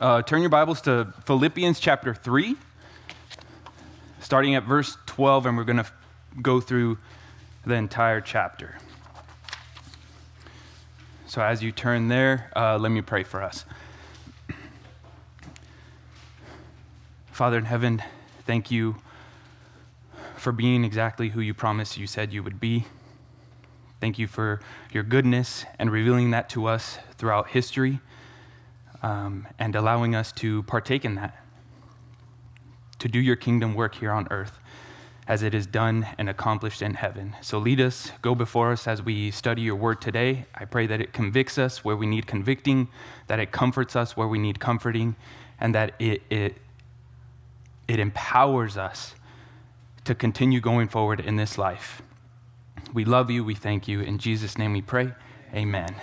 Uh, turn your Bibles to Philippians chapter 3, starting at verse 12, and we're going to go through the entire chapter. So, as you turn there, uh, let me pray for us. Father in heaven, thank you for being exactly who you promised you said you would be. Thank you for your goodness and revealing that to us throughout history um, and allowing us to partake in that, to do your kingdom work here on earth as it is done and accomplished in heaven. So lead us, go before us as we study your word today. I pray that it convicts us where we need convicting, that it comforts us where we need comforting, and that it, it, it empowers us to continue going forward in this life. We love you. We thank you. In Jesus' name we pray. Amen.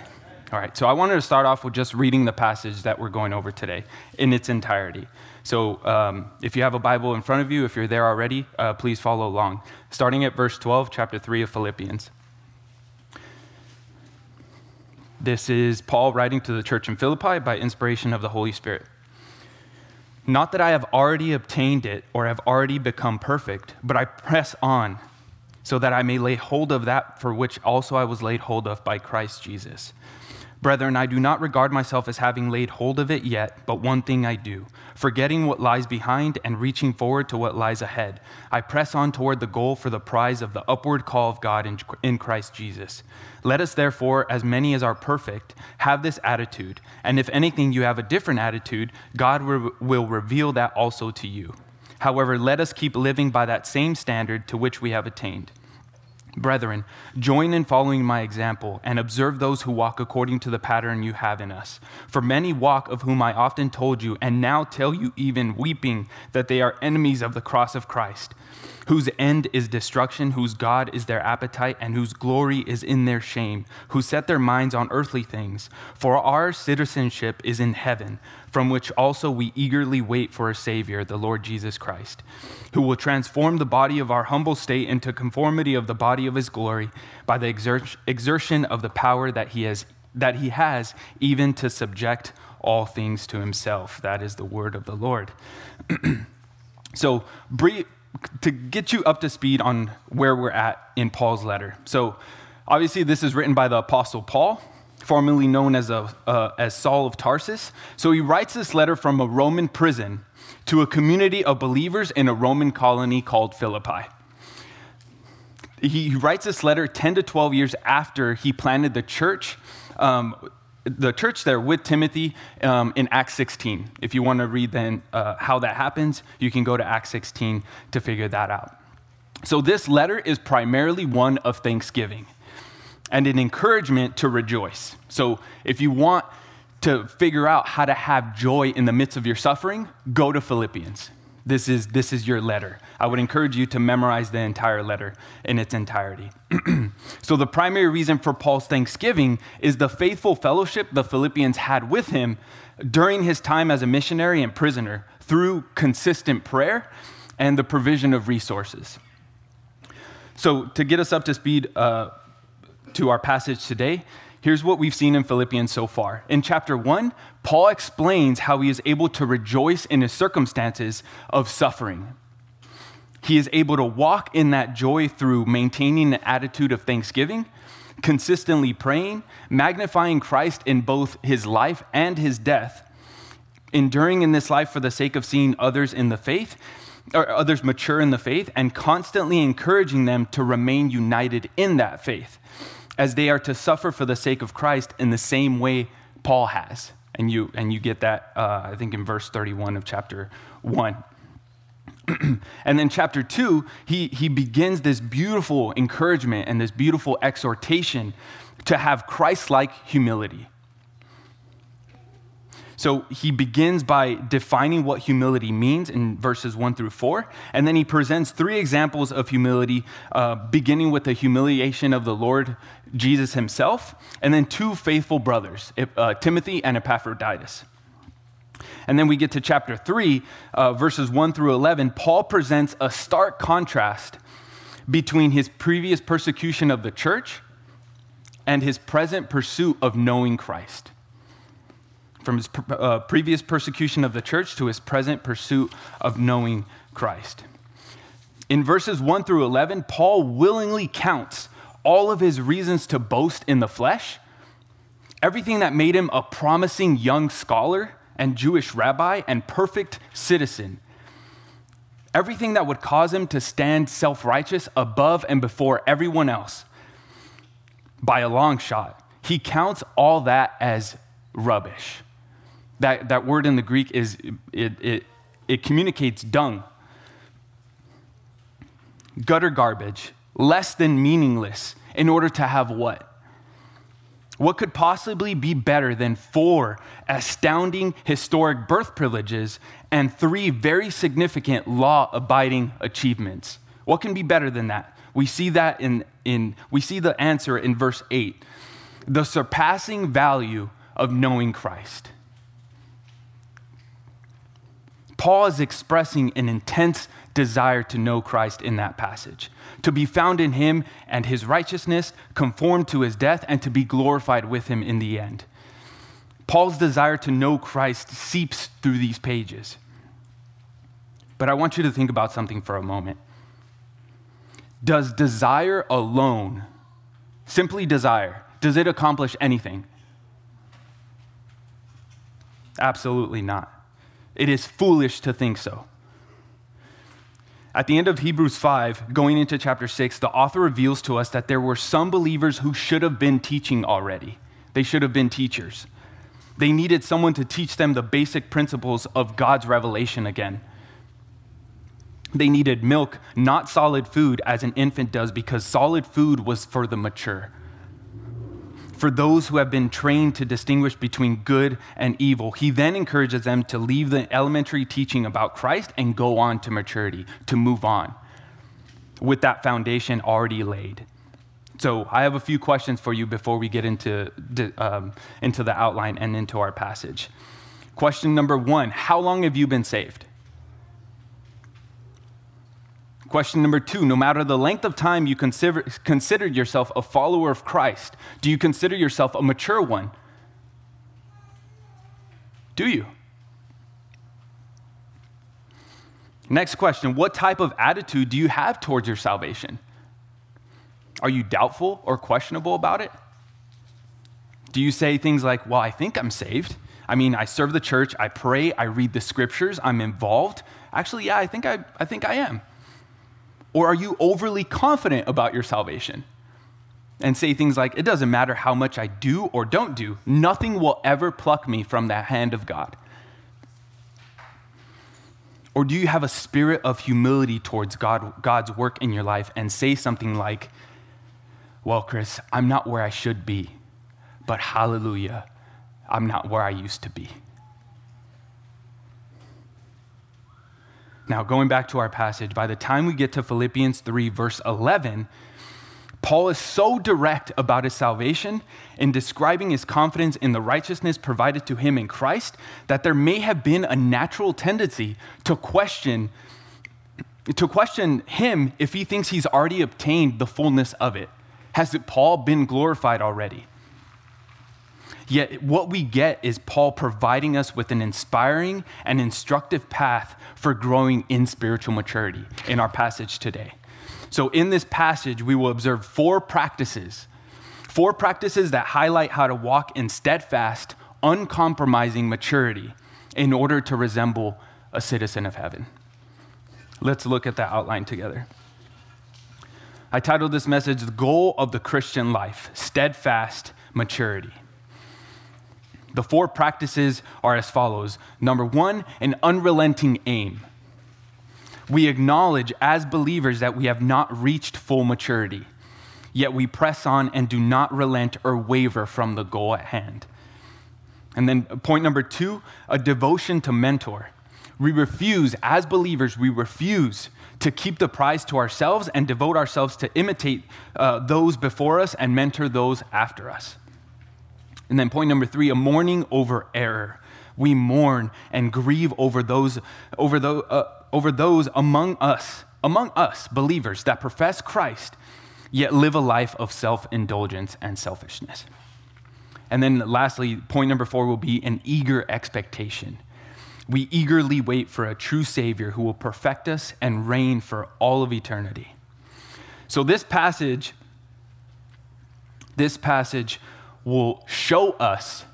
All right, so I wanted to start off with just reading the passage that we're going over today in its entirety. So um, if you have a Bible in front of you, if you're there already, uh, please follow along. Starting at verse 12, chapter 3 of Philippians. This is Paul writing to the church in Philippi by inspiration of the Holy Spirit. Not that I have already obtained it or have already become perfect, but I press on so that I may lay hold of that for which also I was laid hold of by Christ Jesus. Brethren, I do not regard myself as having laid hold of it yet, but one thing I do, forgetting what lies behind and reaching forward to what lies ahead. I press on toward the goal for the prize of the upward call of God in, Christ Jesus. Let us therefore, as many as are perfect, have this attitude, and if anything you have a different attitude, God will reveal that also to you. However, let us keep living by that same standard to which we have attained. Brethren, join in following my example and observe those who walk according to the pattern you have in us. For many walk, of whom I often told you, and now tell you even weeping, that they are enemies of the cross of Christ, whose end is destruction, whose God is their appetite, and whose glory is in their shame, who set their minds on earthly things. For our citizenship is in heaven from which also we eagerly wait for a Savior, the Lord Jesus Christ, who will transform the body of our humble state into conformity of the body of his glory by the exertion of the power that he has, that he has even to subject all things to himself. That is the word of the Lord. so, to get you up to speed on where we're at in Paul's letter. So, obviously, this is written by the Apostle Paul formerly known as, a, uh, as Saul of Tarsus. So he writes this letter from a Roman prison to a community of believers in a Roman colony called Philippi. He writes this letter 10 to 12 years after he planted the church, um, the church there with Timothy um, in Acts 16. If you want to read then uh, how that happens, you can go to Acts 16 to figure that out. So this letter is primarily one of thanksgiving and an encouragement to rejoice. So if you want to figure out how to have joy in the midst of your suffering, go to Philippians. This is, this is your letter. I would encourage you to memorize the entire letter in its entirety. so, the primary reason for Paul's thanksgiving is the faithful fellowship the Philippians had with him during his time as a missionary and prisoner through consistent prayer and the provision of resources. So, to get us up to speed, uh, to our passage today, here's what we've seen in Philippians so far. In chapter one, Paul explains how he is able to rejoice in his circumstances of suffering. He is able to walk in that joy through maintaining an attitude of thanksgiving, consistently praying, magnifying Christ in both his life and his death, enduring in this life for the sake of seeing others in the faith, or others mature in the faith, and constantly encouraging them to remain united in that faith as they are to suffer for the sake of Christ in the same way Paul has. And you, and you get that, uh, I think, in verse 31 of chapter 1. and then chapter 2, he, he begins this beautiful encouragement and this beautiful exhortation to have Christ like humility. So he begins by defining what humility means in verses one through four, and then he presents three examples of humility, uh, beginning with the humiliation of the Lord Jesus himself, and then two faithful brothers, uh, Timothy and Epaphroditus. And then we get to chapter 3, uh, verses 1 through 11. Paul presents a stark contrast between his previous persecution of the church and his present pursuit of knowing Christ. from his uh, previous persecution of the church to his present pursuit of knowing Christ. In verses 1 through 11, Paul willingly counts all of his reasons to boast in the flesh, everything that made him a promising young scholar and Jewish rabbi and perfect citizen, everything that would cause him to stand self righteous above and before everyone else by a long shot. He counts all that as rubbish. That, that word in the Greek is, it, it, it communicates dung, gutter garbage, less than meaningless, in order to have what? What could possibly be better than four astounding historic birth privileges and three very significant law abiding achievements? What can be better than that? We see that in, in we see the answer in verse 8. The surpassing value of knowing Christ. Paul is expressing an intense desire to know Christ in that passage, to be found in him and his righteousness, conformed to his death, and to be glorified with him in the end. Paul's desire to know Christ seeps through these pages. But I want you to think about something for a moment. Does desire alone, simply desire, does it accomplish anything? Absolutely not. It is foolish to think so. At the end of Hebrews 5, going into chapter 6, the author reveals to us that there were some believers who should have been teaching already. They should have been teachers. They needed someone to teach them the basic principles of God's revelation again. They needed milk, not solid food, as an infant does, because solid food was for the mature for those who have been trained to distinguish between good and evil. He then encourages them to leave the elementary teaching about Christ and go on to maturity, to move on with that foundation already laid. So, I have a few questions for you before we get into, um, into the outline and into our passage. Question number one How long have you been saved? Question number two no matter the length of time you consider, yourself a follower of Christ, do you consider yourself a mature one? Do you? Next question What type of attitude do you have towards your salvation? Are you doubtful or questionable about it? Do you say things like, Well, I think I'm saved? I mean, I serve the church, I pray, I read the scriptures, I'm involved. Actually, yeah, I think I, I, think I am. Or are you overly confident about your salvation? And say things like, it doesn't matter how much I do or don't do, nothing will ever pluck me from the hand of God. Or do you have a spirit of humility towards God, God's work in your life and say something like, Well, Chris, I'm not where I should be, but hallelujah, I'm not where I used to be. Now, going back to our passage, by the time we get to Philippians 3, verse 11, Paul is so direct about his salvation in describing his confidence in the righteousness provided to him in Christ that there may have been a natural tendency to question to question him if he thinks he's already obtained the fullness of it. Has it Paul been glorified already? Yet, what we get is Paul providing us with an inspiring and instructive path for growing in spiritual maturity in our passage today. So, in this passage, we will observe four practices, four practices that highlight how to walk in steadfast, uncompromising maturity in order to resemble a citizen of heaven. Let's look at that outline together. I titled this message, The Goal of the Christian Life Steadfast Maturity. The four practices are as follows number one, an unrelenting aim. We acknowledge as believers that we have not reached full maturity, yet we press on and do not relent or waver from the goal at hand. And then point number two, a devotion to mentor. We refuse, as believers, we refuse to keep the prize to ourselves and devote ourselves to imitate uh, those before us and mentor those after us. And then point number three, a mourning over error. We mourn and grieve over those, over, the, uh, over those among us, among us, believers that profess Christ, yet live a life of self indulgence and selfishness. And then lastly, point number four will be an eager expectation. We eagerly wait for a true Savior who will perfect us and reign for all of eternity. So, this passage, this passage will show us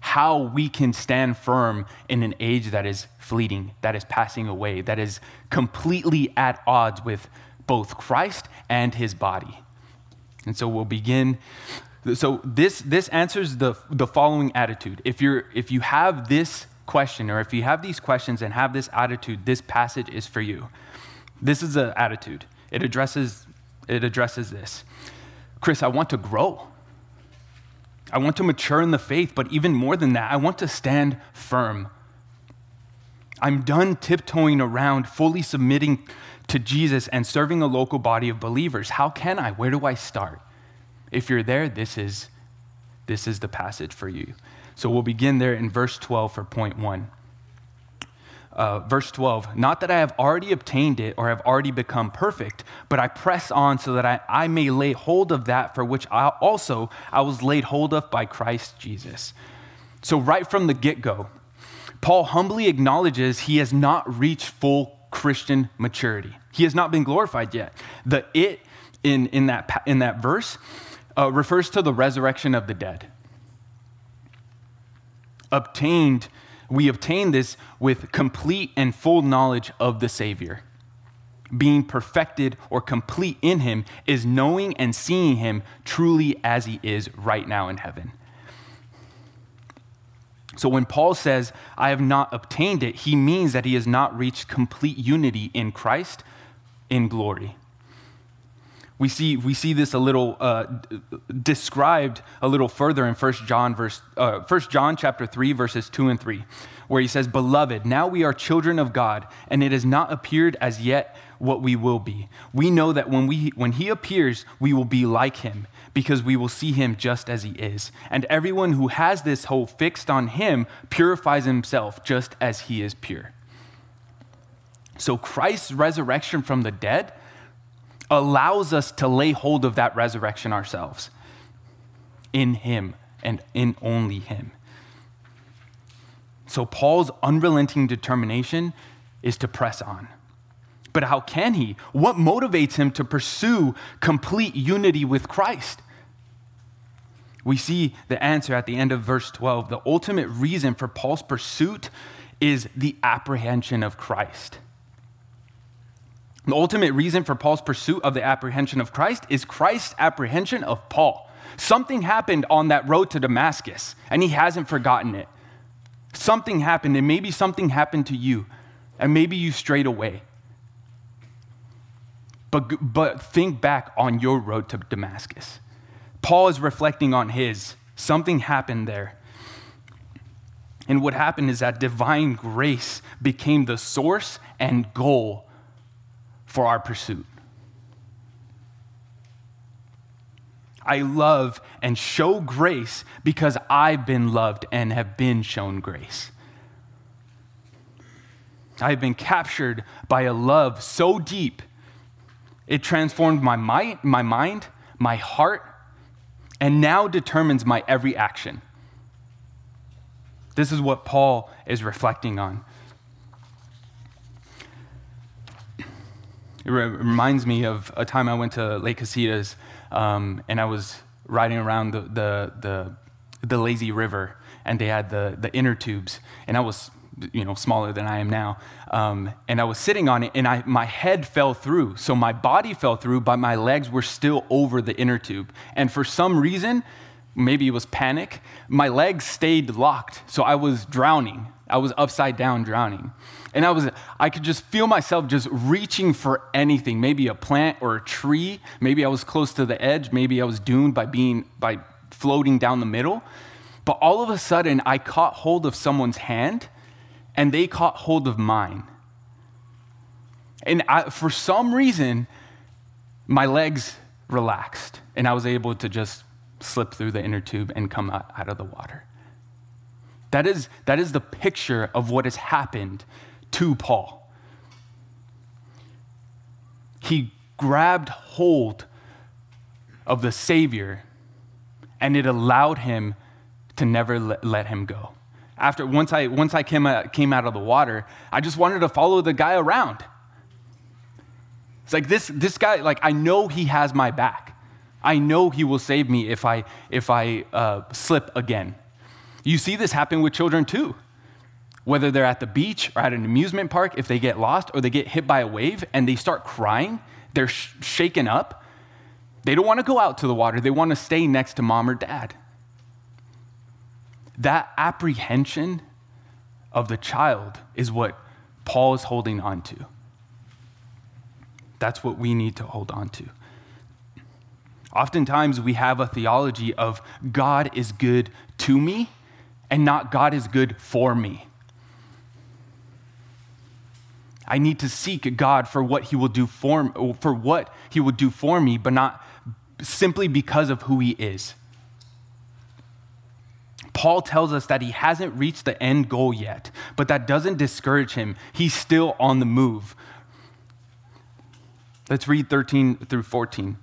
how we can stand firm in an age that is fleeting, that is passing away, that is completely at odds with both Christ and his body. And so we'll begin. So this, this answers the, the following attitude. If, you're, if you have this question, or if you have these questions and have this attitude, this passage is for you. This is an attitude. It addresses, it addresses this. Chris, I want to grow. I want to mature in the faith, but even more than that, I want to stand firm. I'm done tiptoeing around, fully submitting to Jesus and serving a local body of believers. How can I? Where do I start? If you're there, this is, this is the passage for you. So we'll begin there in verse 12 for point one. Uh, verse 12, not that I have already obtained it or have already become perfect, but I press on so that I, I may lay hold of that for which I also I was laid hold of by Christ Jesus. So, right from the get go, Paul humbly acknowledges he has not reached full Christian maturity. He has not been glorified yet. The it in, in, that, in that verse uh, refers to the resurrection of the dead. Obtained, we obtain this with complete and full knowledge of the Savior. Being perfected or complete in Him is knowing and seeing Him truly as He is right now in heaven. So when Paul says, I have not obtained it, he means that he has not reached complete unity in Christ in glory. We see, we see this a little uh, described a little further in 1 John, verse, uh, 1 John chapter 3, verses 2 and 3, where he says, Beloved, now we are children of God, and it has not appeared as yet what we will be. We know that when, we, when he appears, we will be like him because we will see him just as he is. And everyone who has this hope fixed on him purifies himself just as he is pure. So Christ's resurrection from the dead allows us to lay hold of that resurrection ourselves in him and in only him. So Paul's unrelenting determination is to press on. But how can he? What motivates him to pursue complete unity with Christ? We see the answer at the end of verse 12. The ultimate reason for Paul's pursuit is the apprehension of Christ. The ultimate reason for Paul's pursuit of the apprehension of Christ is Christ's apprehension of Paul. Something happened on that road to Damascus, and he hasn't forgotten it. Something happened, and maybe something happened to you, and maybe you strayed away. But, but think back on your road to Damascus. Paul is reflecting on his. Something happened there. And what happened is that divine grace became the source and goal for our pursuit. I love and show grace because I've been loved and have been shown grace. I have been captured by a love so deep it transformed my mind, my, mind, my heart, and now determines my every action. This is what Paul is reflecting on. It reminds me of a time I went to Lake Casitas um, and I was riding around the, the, the, the lazy river and they had the, the inner tubes and I was you know, smaller than I am now. Um, and I was sitting on it, and I, my head fell through. So my body fell through, but my legs were still over the inner tube. And for some reason, maybe it was panic, my legs stayed locked. So I was drowning. I was upside down drowning. And I was I could just feel myself just reaching for anything, maybe a plant or a tree, maybe I was close to the edge, maybe I was doomed by being by floating down the middle. But all of a sudden I caught hold of someone's hand and they caught hold of mine. And I, for some reason, my legs relaxed, and I was able to just slip through the inner tube and come out, out of the water. That is, that is the picture of what has happened to Paul. He grabbed hold of the Savior, and it allowed him to never let, him go. After once I once I came out, came out of the water, I just wanted to follow the guy around. It's like this this guy like I know he has my back. I know he will save me if I if I uh, slip again. You see this happen with children too. Whether they're at the beach or at an amusement park, if they get lost or they get hit by a wave and they start crying, they're sh- shaken up. They don't want to go out to the water. They want to stay next to mom or dad. That apprehension of the child is what Paul is holding on to. That's what we need to hold on to. Oftentimes, we have a theology of God is good to me and not God is good for me. I need to seek God for what he will do for, for what he will do for me, but not simply because of who he is. Paul tells us that he hasn't reached the end goal yet, but that doesn't discourage him. He's still on the move. Let's read 13 through 14.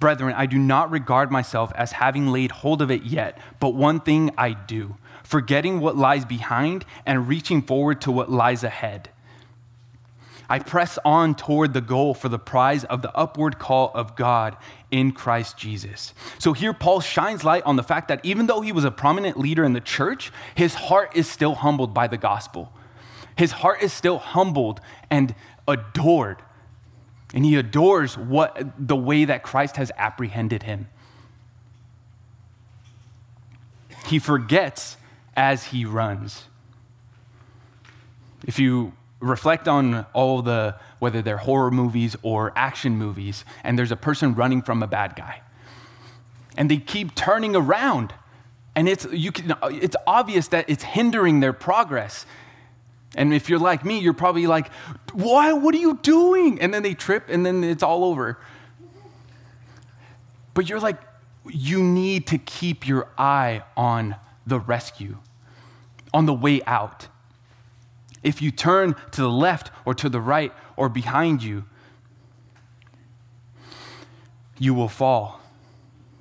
Brethren, I do not regard myself as having laid hold of it yet, but one thing I do, forgetting what lies behind and reaching forward to what lies ahead. I press on toward the goal for the prize of the upward call of God in Christ Jesus. So here, Paul shines light on the fact that even though he was a prominent leader in the church, his heart is still humbled by the gospel. His heart is still humbled and adored. And he adores what, the way that Christ has apprehended him. He forgets as he runs. If you reflect on all the, whether they're horror movies or action movies, and there's a person running from a bad guy. And they keep turning around. And it's, you can, it's obvious that it's hindering their progress. And if you're like me, you're probably like, why? What are you doing? And then they trip and then it's all over. But you're like, you need to keep your eye on the rescue, on the way out. If you turn to the left or to the right or behind you, you will fall.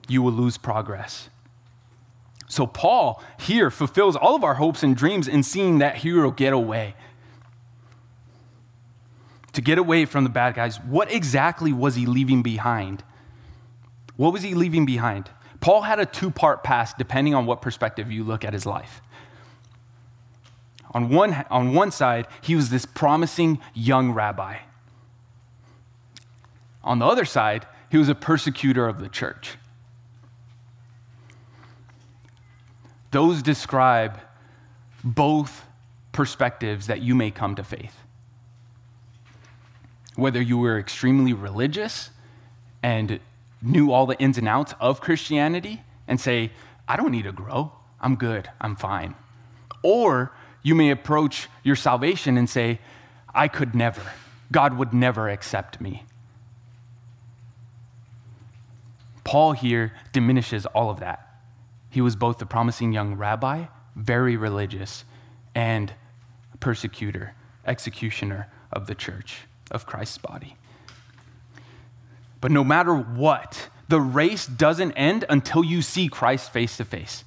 You will lose progress. So, Paul here fulfills all of our hopes and dreams in seeing that hero get away. To get away from the bad guys, what exactly was he leaving behind? What was he leaving behind? Paul had a two part past depending on what perspective you look at his life. On one, on one side, he was this promising young rabbi. On the other side, he was a persecutor of the church. Those describe both perspectives that you may come to faith. Whether you were extremely religious and knew all the ins and outs of Christianity and say, I don't need to grow, I'm good, I'm fine. Or you may approach your salvation and say, I could never. God would never accept me. Paul here diminishes all of that. He was both the promising young rabbi, very religious, and persecutor, executioner of the church, of Christ's body. But no matter what, the race doesn't end until you see Christ face to face.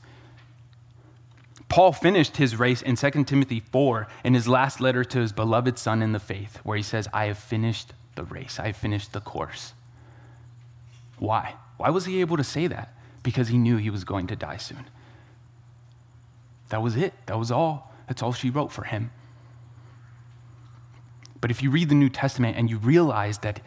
Paul finished his race in 2 Timothy 4 in his last letter to his beloved son in the faith, where he says, I have finished the race, I have finished the course. Why? Why was he able to say that? Because he knew he was going to die soon. That was it. That was all. That's all she wrote for him. But if you read the New Testament and you realize that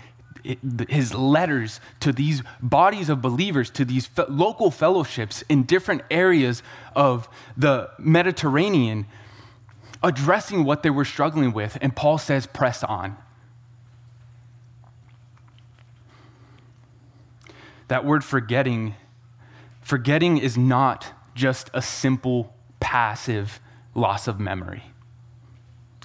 it, his letters to these bodies of believers, to these fe- local fellowships in different areas of the Mediterranean, addressing what they were struggling with. And Paul says, press on. That word forgetting, forgetting is not just a simple passive loss of memory.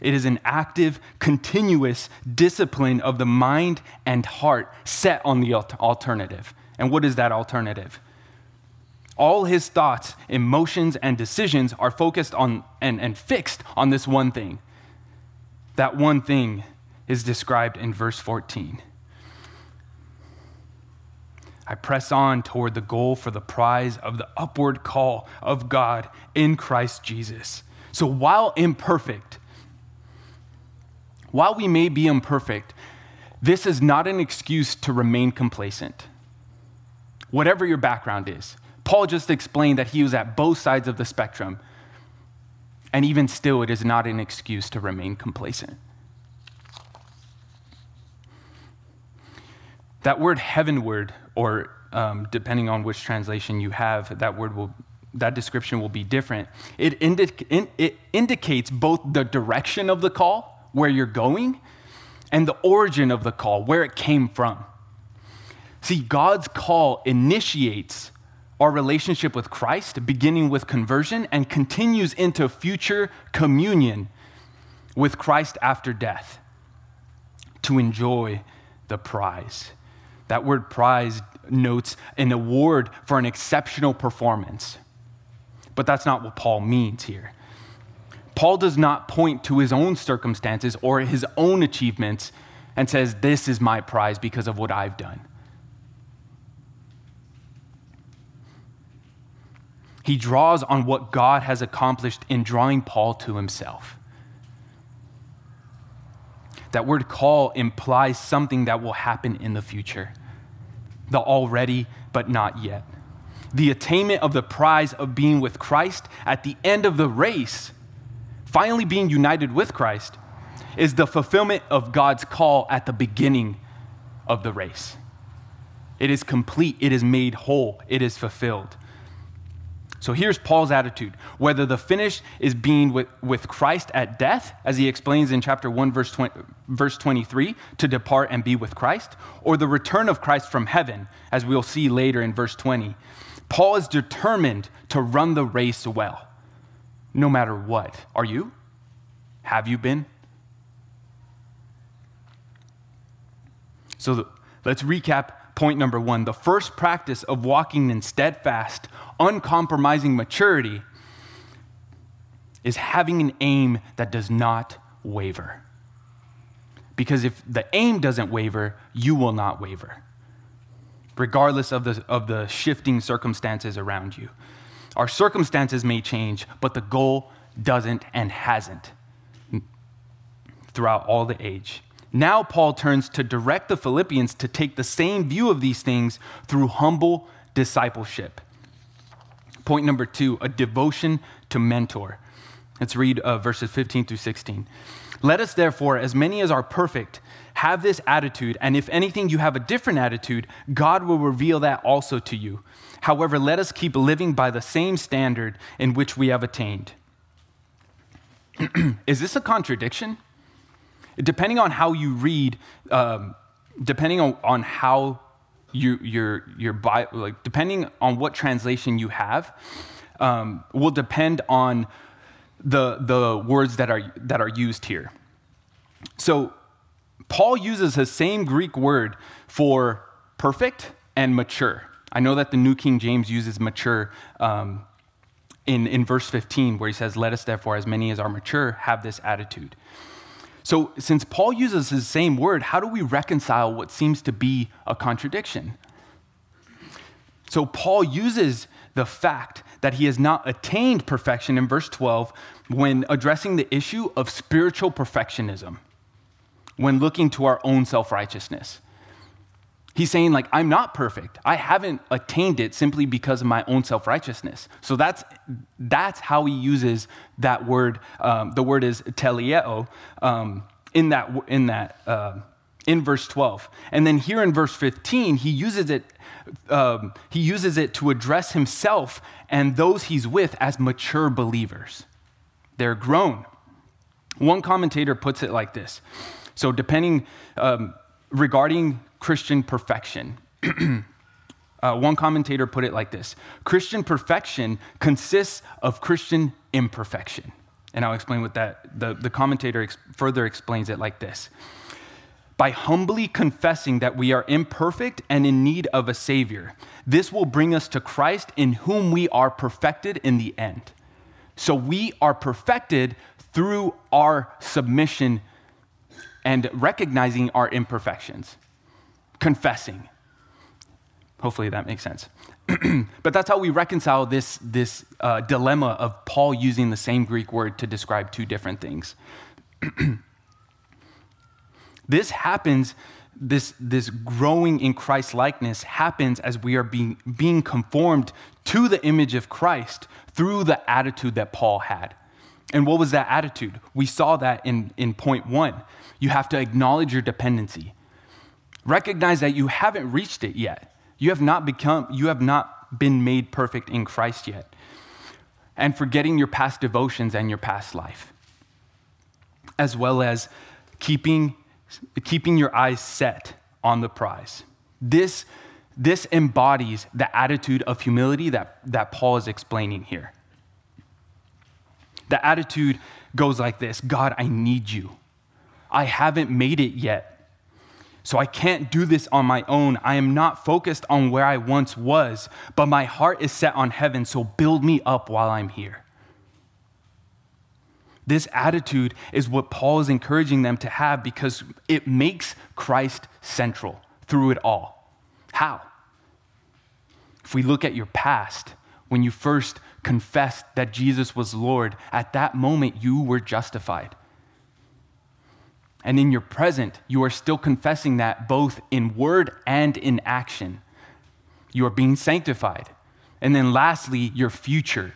It is an active, continuous discipline of the mind and heart set on the alternative. And what is that alternative? All his thoughts, emotions, and decisions are focused on and, and fixed on this one thing. That one thing is described in verse 14. I press on toward the goal for the prize of the upward call of God in Christ Jesus. So while imperfect, while we may be imperfect, this is not an excuse to remain complacent. Whatever your background is, Paul just explained that he was at both sides of the spectrum. And even still, it is not an excuse to remain complacent. That word heavenward, or um, depending on which translation you have, that word will, that description will be different. It, indi- in, it indicates both the direction of the call, where you're going, and the origin of the call, where it came from. See, God's call initiates our relationship with Christ, beginning with conversion, and continues into future communion with Christ after death to enjoy the prize. That word prize notes an award for an exceptional performance. But that's not what Paul means here. Paul does not point to his own circumstances or his own achievements and says, This is my prize because of what I've done. He draws on what God has accomplished in drawing Paul to himself. That word call implies something that will happen in the future the already but not yet. The attainment of the prize of being with Christ at the end of the race, finally being united with Christ, is the fulfillment of God's call at the beginning of the race. It is complete, it is made whole, it is fulfilled. So here's Paul's attitude whether the finish is being with, with Christ at death, as he explains in chapter 1, verse, 20, verse 23, to depart and be with Christ, or the return of Christ from heaven, as we'll see later in verse 20. Paul is determined to run the race well, no matter what. Are you? Have you been? So the, let's recap point number one. The first practice of walking in steadfast, uncompromising maturity is having an aim that does not waver. Because if the aim doesn't waver, you will not waver, regardless of the, of the shifting circumstances around you. Our circumstances may change, but the goal doesn't and hasn't throughout all the age. Now, Paul turns to direct the Philippians to take the same view of these things through humble discipleship. Point number two a devotion to mentor. Let's read uh, verses 15 through 16. Let us, therefore, as many as are perfect, have this attitude, and if anything you have a different attitude, God will reveal that also to you. However, let us keep living by the same standard in which we have attained. Is this a contradiction? Depending on how you read, um, depending on, on how you, your, your Bible, like depending on what translation you have, um, will depend on the, the words that are, that are used here. So, Paul uses the same Greek word for perfect and mature. I know that the New King James uses mature um, in, in verse 15, where he says, Let us therefore, as many as are mature, have this attitude. So, since Paul uses the same word, how do we reconcile what seems to be a contradiction? So, Paul uses the fact that he has not attained perfection in verse 12 when addressing the issue of spiritual perfectionism, when looking to our own self righteousness. He's saying, like, I'm not perfect. I haven't attained it simply because of my own self righteousness. So that's, that's how he uses that word. Um, the word is teleo um, in that, in, that uh, in verse 12. And then here in verse 15, he uses it, um, he uses it to address himself and those he's with as mature believers. They're grown. One commentator puts it like this. So, depending, um, regarding Christian perfection. uh, one commentator put it like this Christian perfection consists of Christian imperfection. And I'll explain what that, the, the commentator ex- further explains it like this By humbly confessing that we are imperfect and in need of a Savior, this will bring us to Christ in whom we are perfected in the end. So we are perfected through our submission and recognizing our imperfections confessing. Hopefully that makes sense. but that's how we reconcile this, this uh, dilemma of Paul using the same Greek word to describe two different things. this happens, this, this growing in Christ likeness happens as we are being, being conformed to the image of Christ through the attitude that Paul had. And what was that attitude? We saw that in, in point one. You have to acknowledge your dependency. Recognize that you haven't reached it yet. You have not become, you have not been made perfect in Christ yet. And forgetting your past devotions and your past life. As well as keeping, keeping your eyes set on the prize. This, this embodies the attitude of humility that, that Paul is explaining here. The attitude goes like this God, I need you. I haven't made it yet. So I can't do this on my own. I am not focused on where I once was, but my heart is set on heaven, so build me up while I'm here. This attitude is what Paul is encouraging them to have because it makes Christ central through it all. How? If we look at your past, when you first confessed that Jesus was Lord, at that moment you were justified. And in your present, you are still confessing that both in word and in action. You are being sanctified. And then lastly, your future.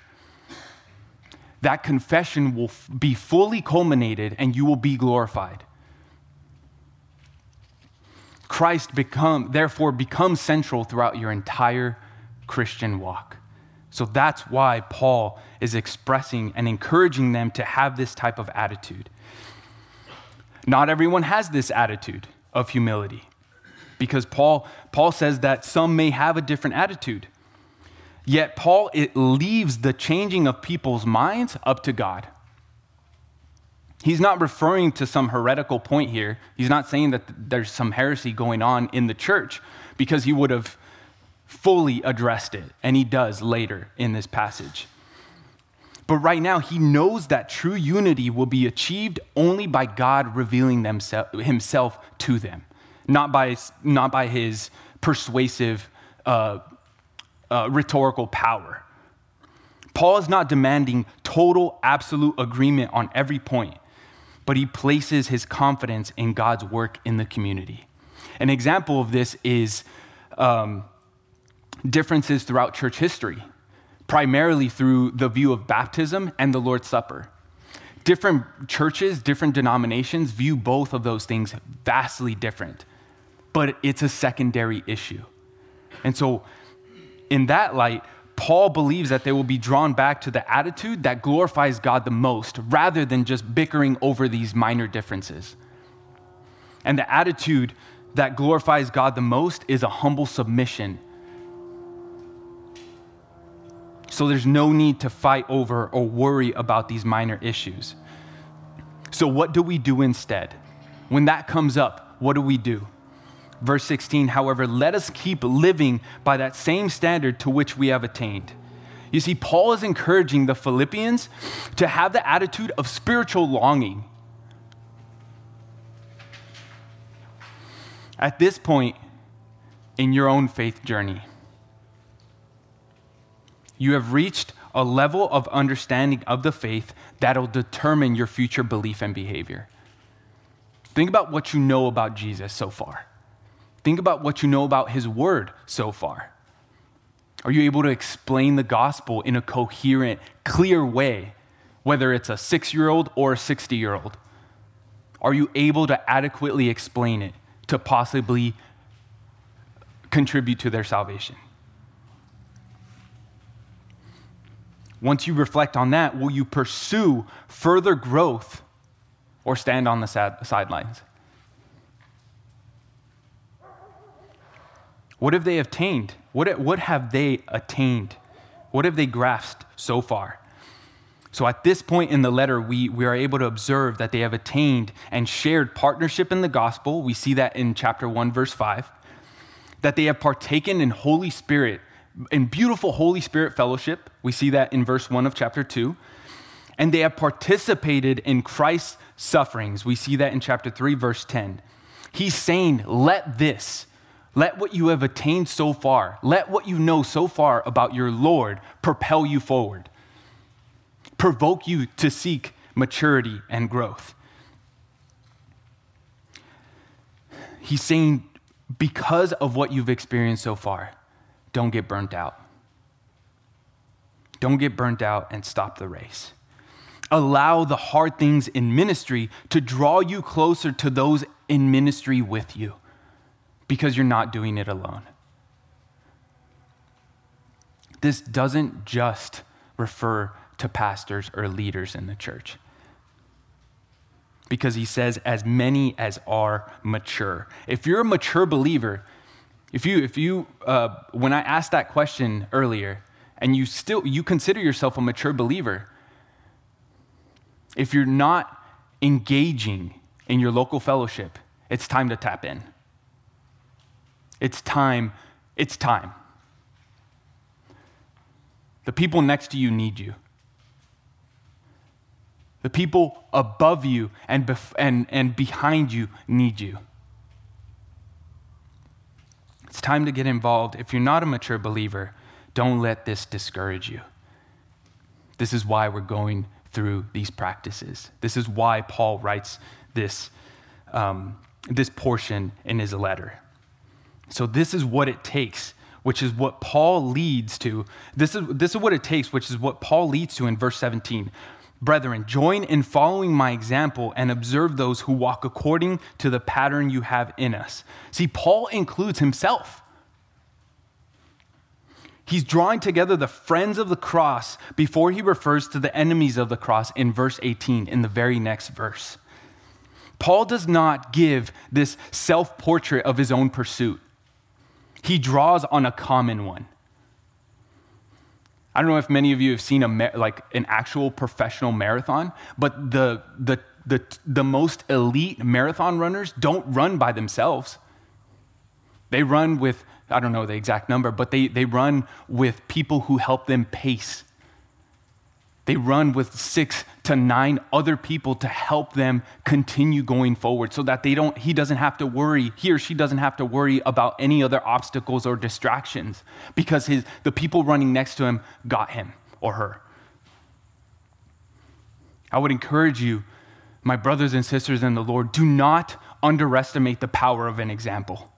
That confession will be fully culminated and you will be glorified. Christ become, therefore becomes central throughout your entire Christian walk. So that's why Paul is expressing and encouraging them to have this type of attitude. Not everyone has this attitude of humility because Paul, Paul says that some may have a different attitude. Yet, Paul, it leaves the changing of people's minds up to God. He's not referring to some heretical point here. He's not saying that there's some heresy going on in the church because he would have fully addressed it, and he does later in this passage. But right now, he knows that true unity will be achieved only by God revealing himself to them, not by, not by his persuasive uh, uh, rhetorical power. Paul is not demanding total, absolute agreement on every point, but he places his confidence in God's work in the community. An example of this is um, differences throughout church history primarily through the view of baptism and the Lord's Supper. Different churches, different denominations view both of those things vastly different, but it's a secondary issue. And so, in that light, Paul believes that they will be drawn back to the attitude that glorifies God the most rather than just bickering over these minor differences. And the attitude that glorifies God the most is a humble submission so there's no need to fight over or worry about these minor issues. So, what do we do instead? When that comes up, what do we do? Verse 16, however, let us keep living by that same standard to which we have attained. You see, Paul is encouraging the Philippians to have the attitude of spiritual longing. At this point in your own faith journey, you have reached a level of understanding of the faith that'll determine your future belief and behavior. Think about what you know about Jesus so far. Think about what you know about his word so far. Are you able to explain the gospel in a coherent, clear way, whether it's a six year old or a 60 year old? Are you able to adequately explain it to possibly contribute to their salvation? Once you reflect on that, will you pursue further growth or stand on the sidelines? What have they obtained? What, what have they attained? What have they grasped so far? So at this point in the letter, we, we are able to observe that they have attained and shared partnership in the gospel. We see that in chapter 1, verse 5. That they have partaken in Holy Spirit in beautiful Holy Spirit fellowship. We see that in verse 1 of chapter 2. And they have participated in Christ's sufferings. We see that in chapter 3, verse 10. He's saying, let this, Let what you have attained so far, let what you know so far about your Lord propel you forward, provoke you to seek maturity and growth. He's saying, because of what you've experienced so far, don't get burnt out. Don't get burnt out and stop the race. Allow the hard things in ministry to draw you closer to those in ministry with you because you're not doing it alone. This doesn't just refer to pastors or leaders in the church. Because he says, as many as are mature. If you're a mature believer, if you, if you, uh, when I asked that question earlier, and you still, you consider yourself a mature believer, if you're not engaging in your local fellowship, it's time to tap in. It's time, it's time. The people next to you need you. The people above you and, bef- and, and behind you need you. It's time to get involved. If you're not a mature believer, don't let this discourage you. This is why we're going through these practices. This is why Paul writes this, um, this portion in his letter. So, this is what it takes, which is what Paul leads to. This is, this is what it takes, which is what Paul leads to in verse 17. Brethren, join in following my example and observe those who walk according to the pattern you have in us. See, Paul includes himself. He's drawing together the friends of the cross before he refers to the enemies of the cross in verse 18, in the very next verse. Paul does not give this self portrait of his own pursuit he draws on a common one. I don't know if many of you have seen a like an actual professional marathon, but the, the, the, the most elite marathon runners don't run by themselves. They run with, I don't know the exact number, but they, they run with people who help them pace. They run with six to nine other people to help them continue going forward so that they don't, he doesn't have to worry, he or she doesn't have to worry about any other obstacles or distractions because his, the people running next to him got him or her. I would encourage you, my brothers and sisters in the Lord, do not underestimate the power of an example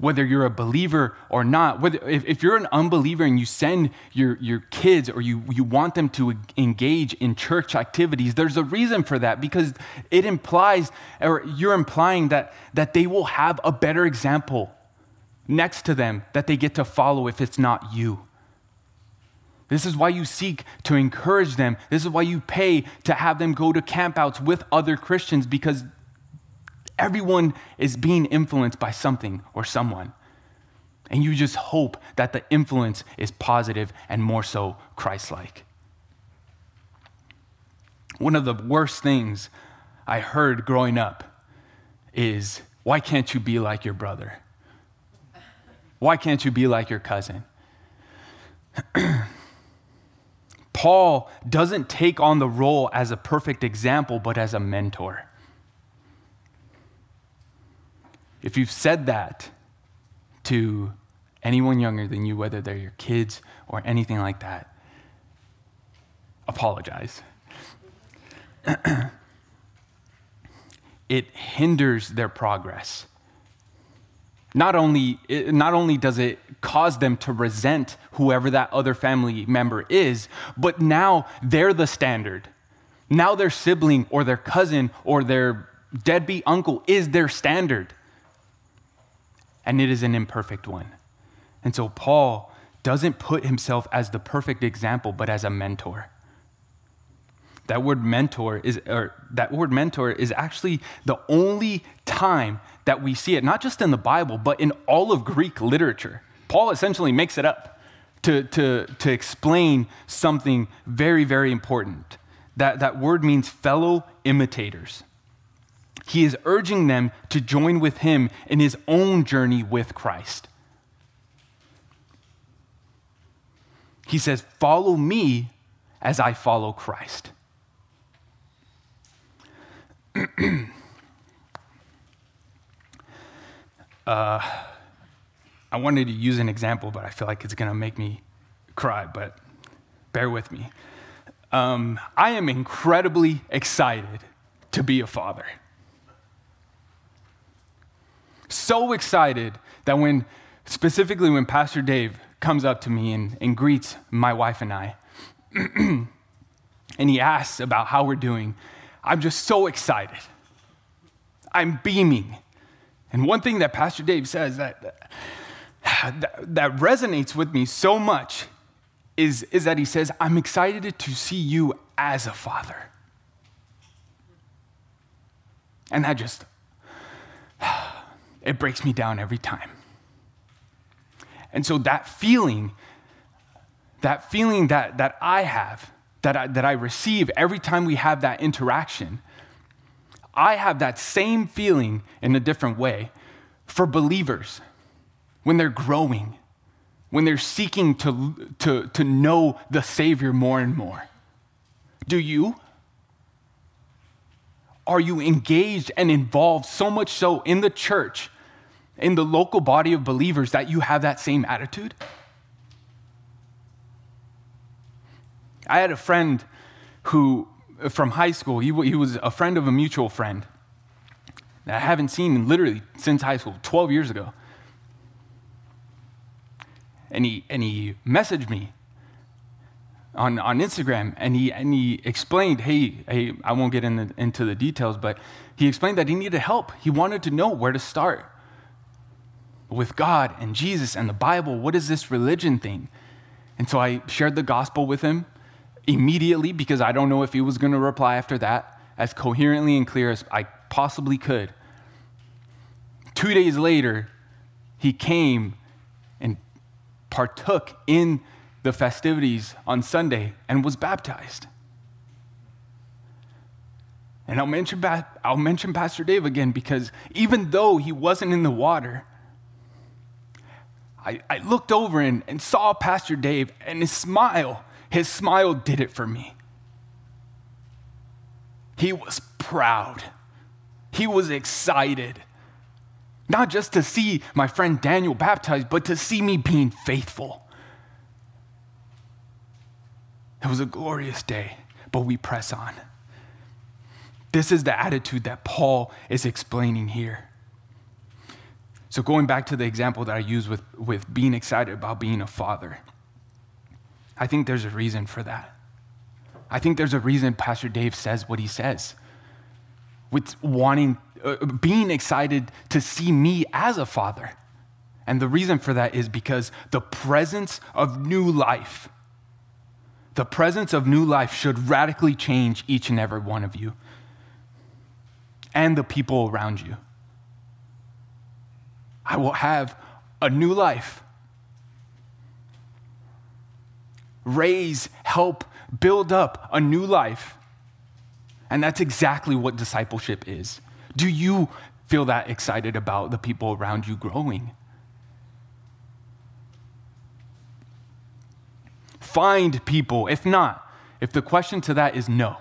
whether you're a believer or not, whether, if, if you're an unbeliever and you send your, your kids or you, you want them to engage in church activities, there's a reason for that because it implies, or you're implying that, that they will have a better example next to them that they get to follow if it's not you. This is why you seek to encourage them. This is why you pay to have them go to campouts with other Christians because Everyone is being influenced by something or someone. And you just hope that the influence is positive and more so Christ like. One of the worst things I heard growing up is why can't you be like your brother? Why can't you be like your cousin? Paul doesn't take on the role as a perfect example, but as a mentor. If you've said that to anyone younger than you, whether they're your kids or anything like that, apologize. it hinders their progress. Not only, not only does it cause them to resent whoever that other family member is, but now they're the standard. Now their sibling or their cousin or their deadbeat uncle is their standard and it is an imperfect one. And so Paul doesn't put himself as the perfect example, but as a mentor. That word mentor is, or that word mentor is actually the only time that we see it, not just in the Bible, but in all of Greek literature. Paul essentially makes it up to, to, to explain something very, very important. That, that word means fellow imitators he is urging them to join with him in his own journey with Christ. He says, Follow me as I follow Christ. uh, I wanted to use an example, but I feel like it's going to make me cry, but bear with me. Um, I am incredibly excited to be a father. So excited that when, specifically when Pastor Dave comes up to me and, and greets my wife and I, and he asks about how we're doing, I'm just so excited. I'm beaming. And one thing that Pastor Dave says that, that, that resonates with me so much is, is that he says, I'm excited to see you as a father. And that just, it breaks me down every time. And so that feeling, that feeling that, that I have, that I, that I receive every time we have that interaction, I have that same feeling in a different way for believers when they're growing, when they're seeking to, to, to know the Savior more and more. Do you? Are you engaged and involved so much so in the church, in the local body of believers, that you have that same attitude? I had a friend who, from high school, he, he was a friend of a mutual friend that I haven't seen literally since high school, 12 years ago. And he, and he messaged me on, on Instagram and he, and he explained, hey, hey I won't get in the, into the details, but he explained that he needed help. He wanted to know where to start with God and Jesus and the Bible. What is this religion thing? And so I shared the gospel with him immediately because I don't know if he was going to reply after that as coherently and clear as I possibly could. Two days later, he came and partook in the festivities on Sunday and was baptized. And I'll mention, I'll mention Pastor Dave again because even though he wasn't in the water, I, I looked over and, and saw Pastor Dave and his smile his smile did it for me. He was proud. He was excited. Not just to see my friend Daniel baptized, but to see me being faithful. It was a glorious day, but we press on. This is the attitude that Paul is explaining here. So, going back to the example that I used with, with being excited about being a father. I think there's a reason for that. I think there's a reason Pastor Dave says what he says. With wanting, uh, being excited to see me as a father. And the reason for that is because the presence of new life, the presence of new life should radically change each and every one of you and the people around you. I will have a new life raise, help, build up a new life. And that's exactly what discipleship is. Do you feel that excited about the people around you growing? Find people. If not, if the question to that is no,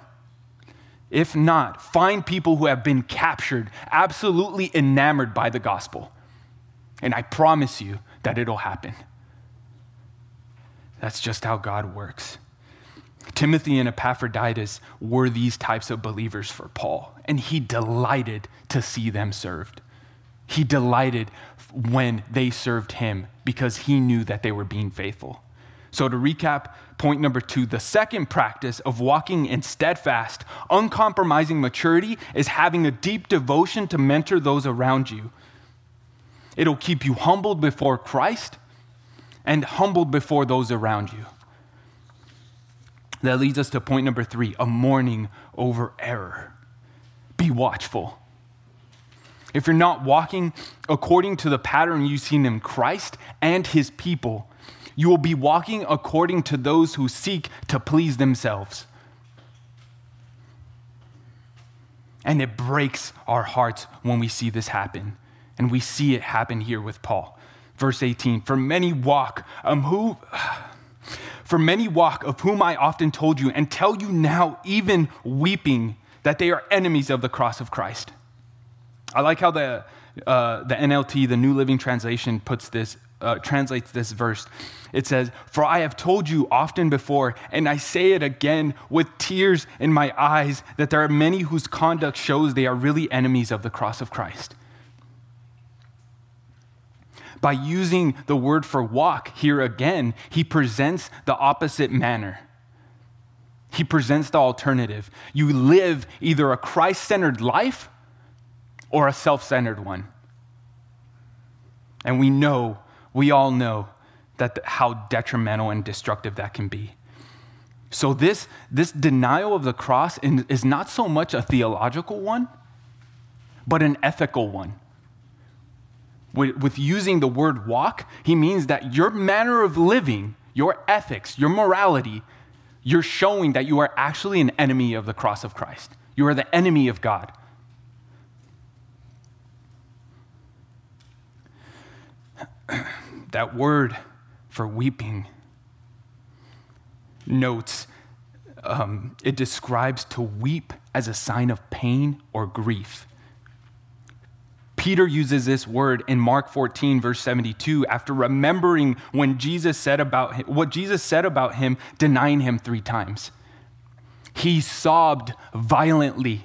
if not, find people who have been captured, absolutely enamored by the gospel. And I promise you that it'll happen. That's just how God works. Timothy and Epaphroditus were these types of believers for Paul, and he delighted to see them served. He delighted when they served him because he knew that they were being faithful. So, to recap, point number two the second practice of walking in steadfast, uncompromising maturity is having a deep devotion to mentor those around you. It'll keep you humbled before Christ and humbled before those around you. That leads us to point number three a mourning over error. Be watchful. If you're not walking according to the pattern you've seen in Christ and his people, you will be walking according to those who seek to please themselves. And it breaks our hearts when we see this happen. And we see it happen here with Paul. Verse 18 For many walk, um, who. For many walk, of whom I often told you, and tell you now, even weeping, that they are enemies of the cross of Christ. I like how the, uh, the NLT, the New Living Translation, puts this, uh, translates this verse. It says, For I have told you often before, and I say it again with tears in my eyes, that there are many whose conduct shows they are really enemies of the cross of Christ. By using the word for walk here again, he presents the opposite manner. He presents the alternative. You live either a Christ centered life or a self centered one. And we know, we all know, that how detrimental and destructive that can be. So, this, this denial of the cross is not so much a theological one, but an ethical one. With, with using the word walk, he means that your manner of living, your ethics, your morality, you're showing that you are actually an enemy of the cross of Christ. You are the enemy of God. that word for weeping notes um, it describes to weep as a sign of pain or grief. Peter uses this word in Mark 14, verse 72, after remembering when Jesus said about him, what Jesus said about him, denying him three times. He sobbed violently.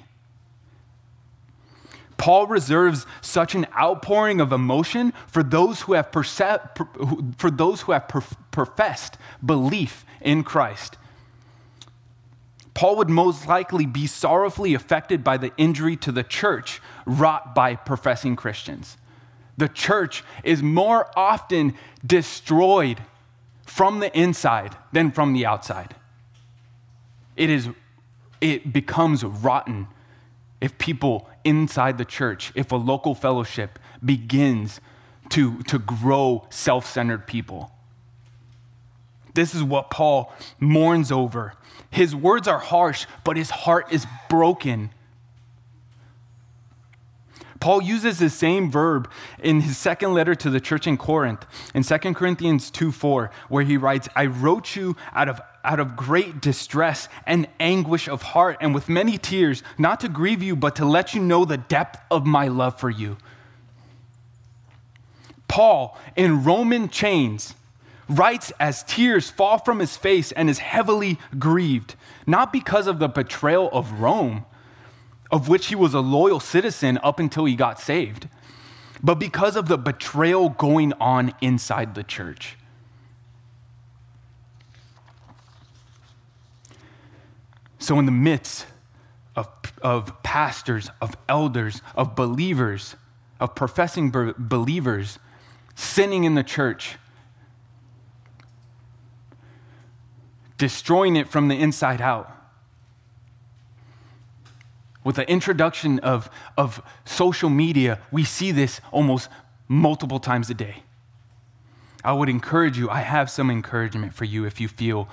Paul reserves such an outpouring of emotion for those who have, for those who have professed belief in Christ. Paul would most likely be sorrowfully affected by the injury to the church wrought by professing Christians. The church is more often destroyed from the inside than from the outside. It, is, it becomes rotten if people inside the church, if a local fellowship begins to, to grow self centered people. This is what Paul mourns over his words are harsh, but his heart is broken. Paul uses the same verb in his second letter to the church in Corinth, in 2 Corinthians 2 4, where he writes, I wrote you out of, out of great distress and anguish of heart, and with many tears, not to grieve you, but to let you know the depth of my love for you. Paul, in Roman chains, writes as tears fall from his face and is heavily grieved, not because of the betrayal of Rome, of which he was a loyal citizen up until he got saved, but because of the betrayal going on inside the church. So, in the midst of, of pastors, of elders, of believers, of professing believers sinning in the church, destroying it from the inside out. With the introduction of, of social media, we see this almost multiple times a day. I would encourage you, I have some encouragement for you if you feel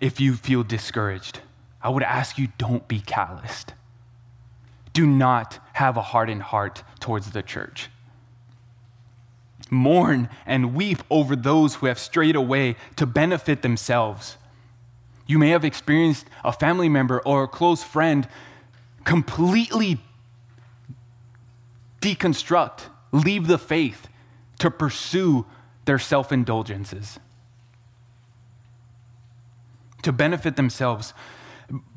if you feel discouraged. I would ask you don't be calloused. Do not have a hardened heart towards the church. Mourn and weep over those who have strayed away to benefit themselves. You may have experienced a family member or a close friend completely deconstruct, leave the faith to pursue their self indulgences, to benefit themselves.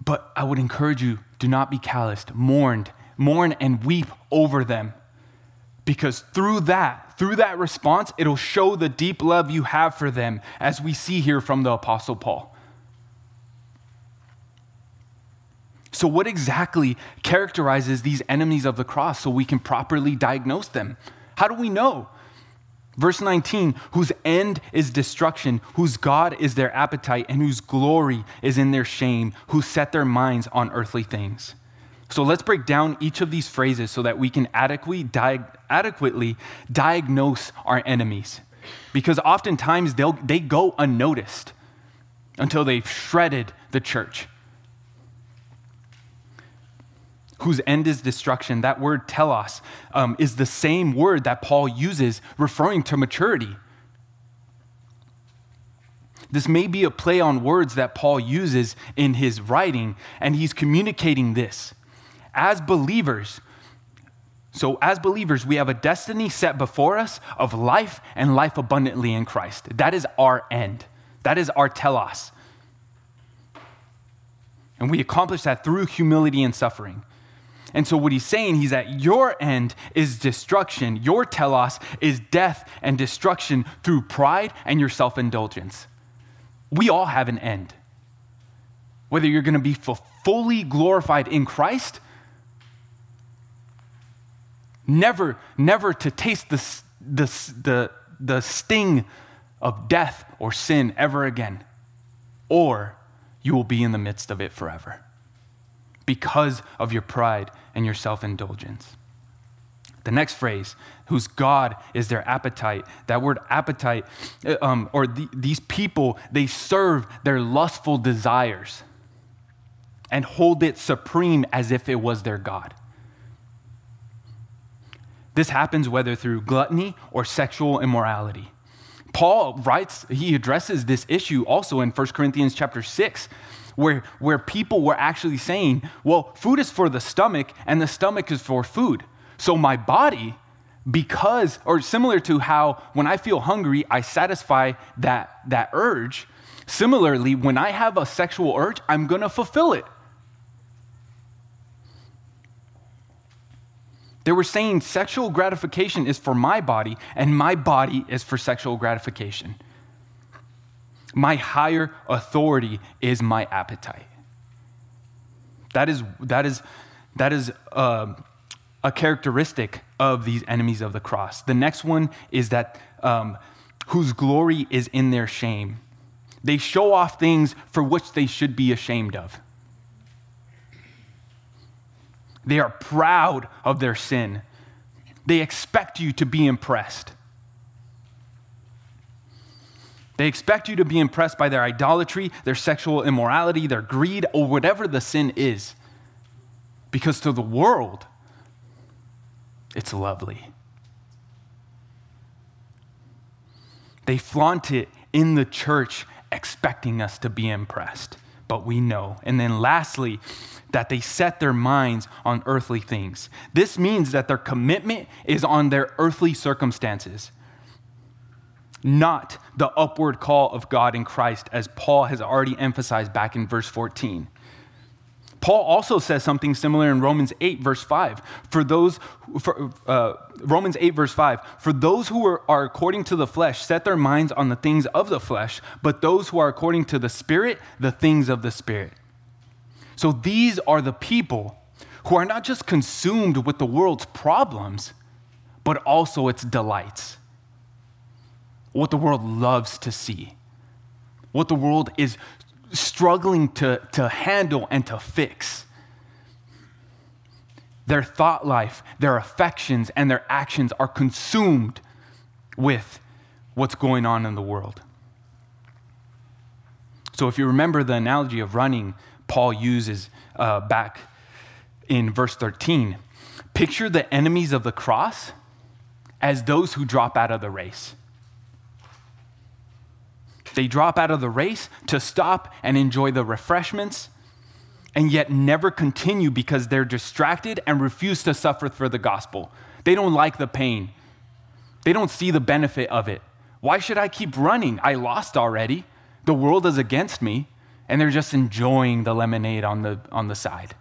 But I would encourage you do not be calloused, mourned, mourn and weep over them. Because through that, through that response, it'll show the deep love you have for them, as we see here from the Apostle Paul. So, what exactly characterizes these enemies of the cross so we can properly diagnose them? How do we know? Verse 19, whose end is destruction, whose God is their appetite, and whose glory is in their shame, who set their minds on earthly things. So let's break down each of these phrases so that we can adequately, adequately diagnose our enemies. Because oftentimes they go unnoticed until they've shredded the church. Whose end is destruction. That word telos um, is the same word that Paul uses referring to maturity. This may be a play on words that Paul uses in his writing, and he's communicating this as believers, So, as believers, we have a destiny set before us of life and life abundantly in Christ. That is our end. That is our telos. And we accomplish that through humility and suffering. And so, what he's saying, he's at your end is destruction. Your telos is death and destruction through pride and your self indulgence. We all have an end. Whether you're going to be fully glorified in Christ, never, never to taste the, the, the, the sting of death or sin ever again, or you will be in the midst of it forever because of your pride and your self indulgence. The next phrase, whose God is their appetite. That word appetite, uh, um, or the, these people, they serve their lustful desires and hold it supreme as if it was their God. This happens whether through gluttony or sexual immorality. Paul writes, he addresses this issue also in 1 Corinthians chapter 6, where, where people were actually saying, well, food is for the stomach and the stomach is for food. So my body, because, or similar to how when I feel hungry, I satisfy that, that urge, similarly, when I have a sexual urge, I'm gonna fulfill it. They were saying sexual gratification is for my body, and my body is for sexual gratification. My higher authority is my appetite. That is, that is, that is uh, a characteristic of these enemies of the cross. The next one is that um, whose glory is in their shame. They show off things for which they should be ashamed of. They are proud of their sin. They expect you to be impressed. They expect you to be impressed by their idolatry, their sexual immorality, their greed, or whatever the sin is. Because to the world, it's lovely. They flaunt it in the church, expecting us to be impressed, but we know. And then lastly, that they set their minds on earthly things. This means that their commitment is on their earthly circumstances, not the upward call of God in Christ, as Paul has already emphasized back in verse 14. Paul also says something similar in Romans 8, verse 5. For those, for, uh, Romans 8, verse 5, for those who are, are according to the flesh set their minds on the things of the flesh, but those who are according to the Spirit, the things of the Spirit. So these are the people who are not just consumed with the world's problems, but also its delights. What the world loves to see, what the world is struggling to, to handle and to fix. Their thought life, their affections, and their actions are consumed with what's going on in the world. So, if you remember the analogy of running, Paul uses uh, back in verse 13. Picture the enemies of the cross as those who drop out of the race. They drop out of the race to stop and enjoy the refreshments and yet never continue because they're distracted and refuse to suffer for the gospel. They don't like the pain, they don't see the benefit of it. Why should I keep running? I lost already. The world is against me and they're just enjoying the lemonade on the, on the side.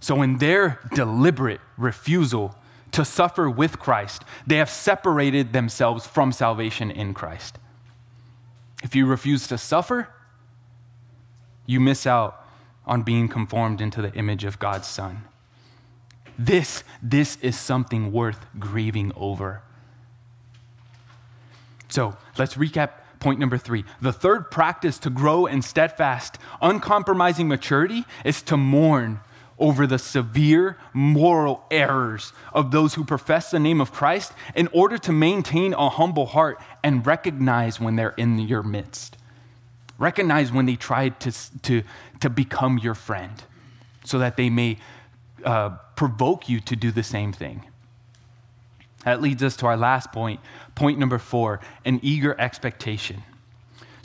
So, in their deliberate refusal to suffer with Christ, they have separated themselves from salvation in Christ. If you refuse to suffer, you miss out on being conformed into the image of God's Son. This, this is something worth grieving over. So let's recap point number three. The third practice to grow in steadfast, uncompromising maturity is to mourn over the severe moral errors of those who profess the name of Christ in order to maintain a humble heart and recognize when they're in your midst. Recognize when they try to, to, to become your friend so that they may uh, provoke you to do the same thing. That leads us to our last point, point number four an eager expectation.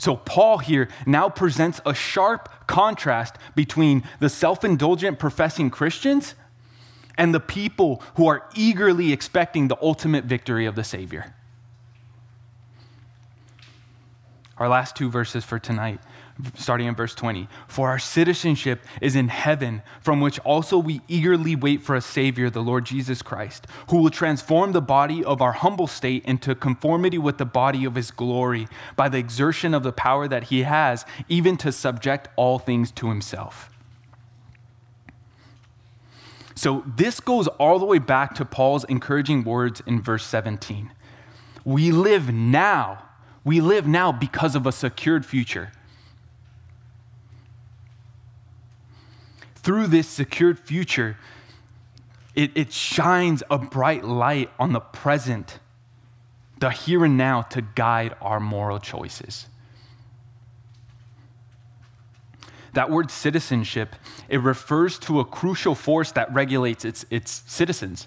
So, Paul here now presents a sharp contrast between the self indulgent professing Christians and the people who are eagerly expecting the ultimate victory of the Savior. Our last two verses for tonight starting in verse 20. For our citizenship is in heaven, from which also we eagerly wait for a Savior, the Lord Jesus Christ, who will transform the body of our humble state into conformity with the body of his glory by the exertion of the power that he has, even to subject all things to himself. So, this goes all the way back to Paul's encouraging words in verse 17. We live now. We live now because of a secured future. through this secured future, it, it shines a bright light on the present, the here and now, to guide our moral choices. That word citizenship, it refers to a crucial force that regulates its, its citizens,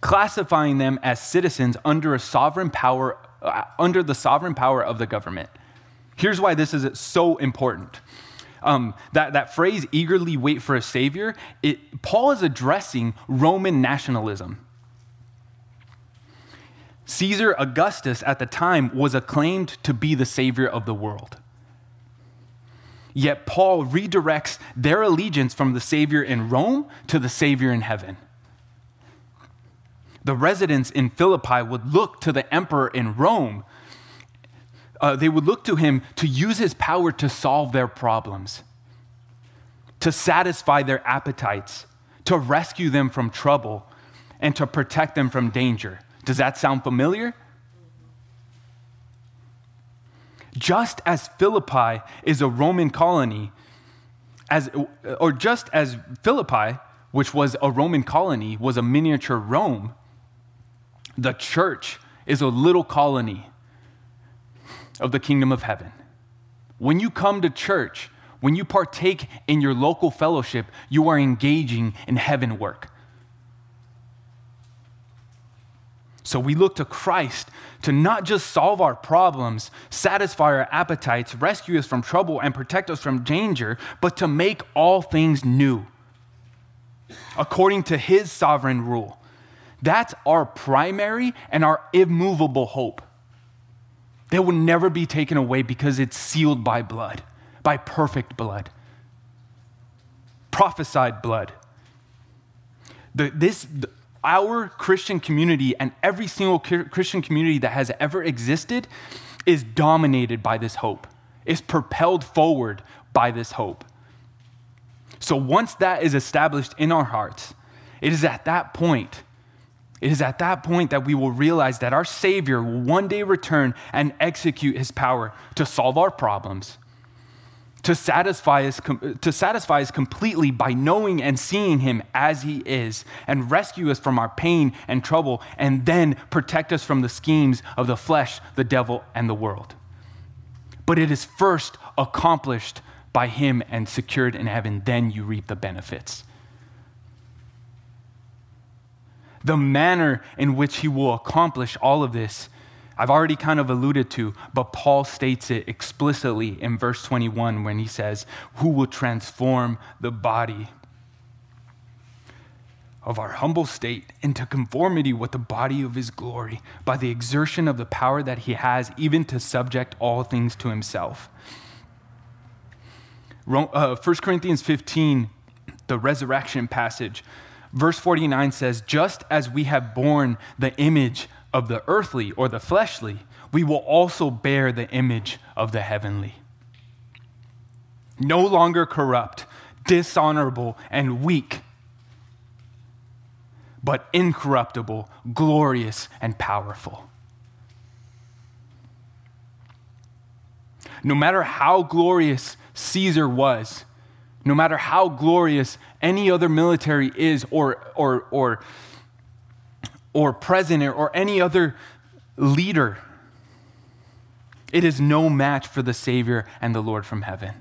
classifying them as citizens under a sovereign power, under the sovereign power of the government. Here's why this is so important um, that, that phrase, eagerly wait for a savior, it, Paul is addressing Roman nationalism. Caesar Augustus at the time was acclaimed to be the savior of the world. Yet Paul redirects their allegiance from the savior in Rome to the savior in heaven. The residents in Philippi would look to the emperor in Rome uh, they would look to him to use his power to solve their problems, to satisfy their appetites, to rescue them from trouble, and to protect them from danger. Does that sound familiar? Just as Philippi is a Roman colony, as, or just as Philippi, which was a Roman colony, was a miniature Rome, the church is a little colony of the kingdom of heaven. When you come to church, when you partake in your local fellowship, you are engaging in heaven work. So we look to Christ to not just solve our problems, satisfy our appetites, rescue us from trouble, and protect us from danger, but to make all things new according to his sovereign rule. That's our primary and our immovable hope. They will never be taken away because it's sealed by blood, by perfect blood, prophesied blood. The, this, the, our Christian community and every single Christian community that has ever existed is dominated by this hope, is propelled forward by this hope. So once that is established in our hearts, it is at that point it is at that point that we will realize that our Savior will one day return and execute his power to solve our problems, to satisfy us, to satisfy us completely by knowing and seeing him as he is, and rescue us from our pain and trouble, and then protect us from the schemes of the flesh, the devil, and the world. But it is first accomplished by him and secured in heaven, then you reap the benefits the manner in which he will accomplish all of this, I've already kind of alluded to, but Paul states it explicitly in verse 21 when he says, Who will transform the body of our humble state into conformity with the body of his glory by the exertion of the power that he has, even to subject all things to himself. Uh, 1 Corinthians 15, the resurrection passage, Verse 49 says, Just as we have borne the image of the earthly or the fleshly, we will also bear the image of the heavenly. No longer corrupt, dishonorable, and weak, but incorruptible, glorious, and powerful. No matter how glorious Caesar was, no matter how glorious any other military is or, or, or, or president or any other leader, it is no match for the Savior and the Lord from heaven.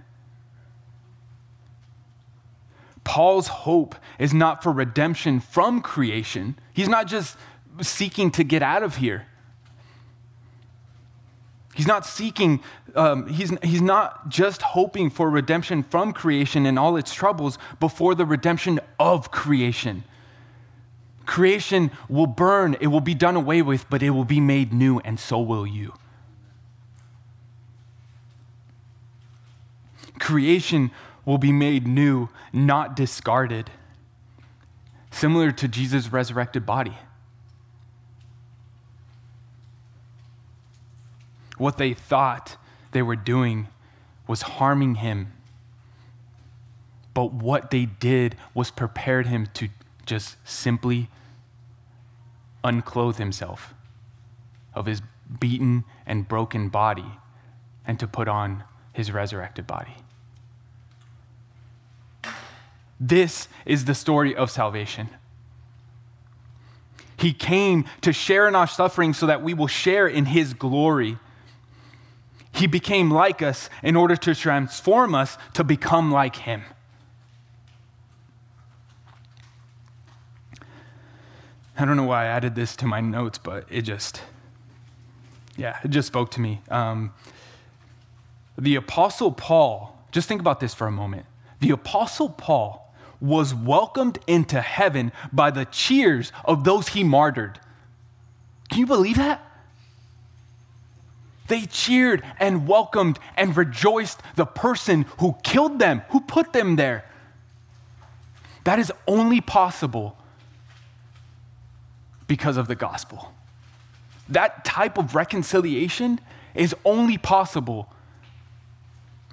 Paul's hope is not for redemption from creation. He's not just seeking to get out of here. He's not seeking, um, he's, he's not just hoping for redemption from creation and all its troubles, before the redemption of creation. Creation will burn, it will be done away with, but it will be made new, and so will you. Creation will be made new, not discarded, similar to Jesus' resurrected body. What they thought they were doing was harming him. But what they did was prepared him to just simply unclothe himself of his beaten and broken body and to put on his resurrected body. This is the story of salvation. He came to share in our suffering so that we will share in his glory. He became like us in order to transform us to become like him. I don't know why I added this to my notes, but it just, yeah, it just spoke to me. Um, the Apostle Paul, just think about this for a moment. The Apostle Paul was welcomed into heaven by the cheers of those he martyred. Can you believe that? They cheered and welcomed and rejoiced the person who killed them, who put them there. That is only possible because of the gospel. That type of reconciliation is only possible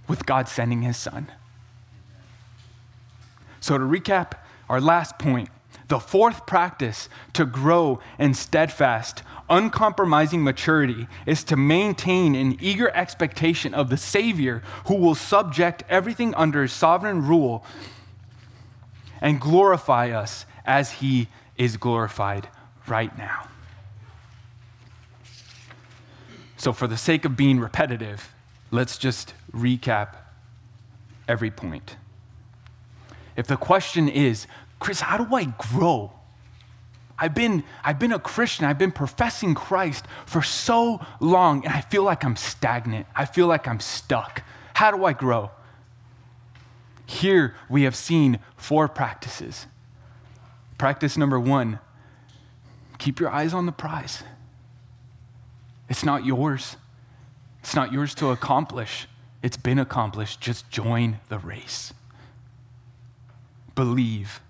with God sending his son. So, to recap our last point, the fourth practice to grow in steadfast, uncompromising maturity is to maintain an eager expectation of the Savior who will subject everything under his sovereign rule and glorify us as he is glorified right now. So, for the sake of being repetitive, let's just recap every point. If the question is, Chris, how do I grow? I've been, I've been a Christian, I've been professing Christ for so long, and I feel like I'm stagnant. I feel like I'm stuck. How do I grow? Here we have seen four practices. Practice number one Keep your eyes on the prize. It's not yours. It's not yours to accomplish. It's been accomplished. Just join the race. Believe.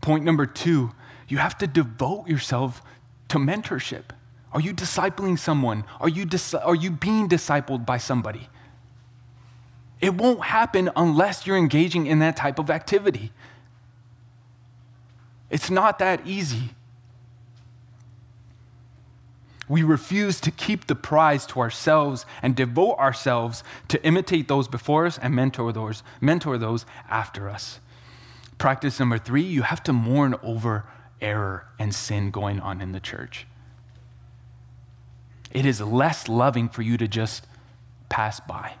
Point number two, you have to devote yourself to mentorship. Are you discipling someone? Are you, dis- are you being discipled by somebody? It won't happen unless you're engaging in that type of activity. It's not that easy. We refuse to keep the prize to ourselves and devote ourselves to imitate those before us and mentor those, mentor those after us. Practice number three, you have to mourn over error and sin going on in the church. It is less loving for you to just pass by,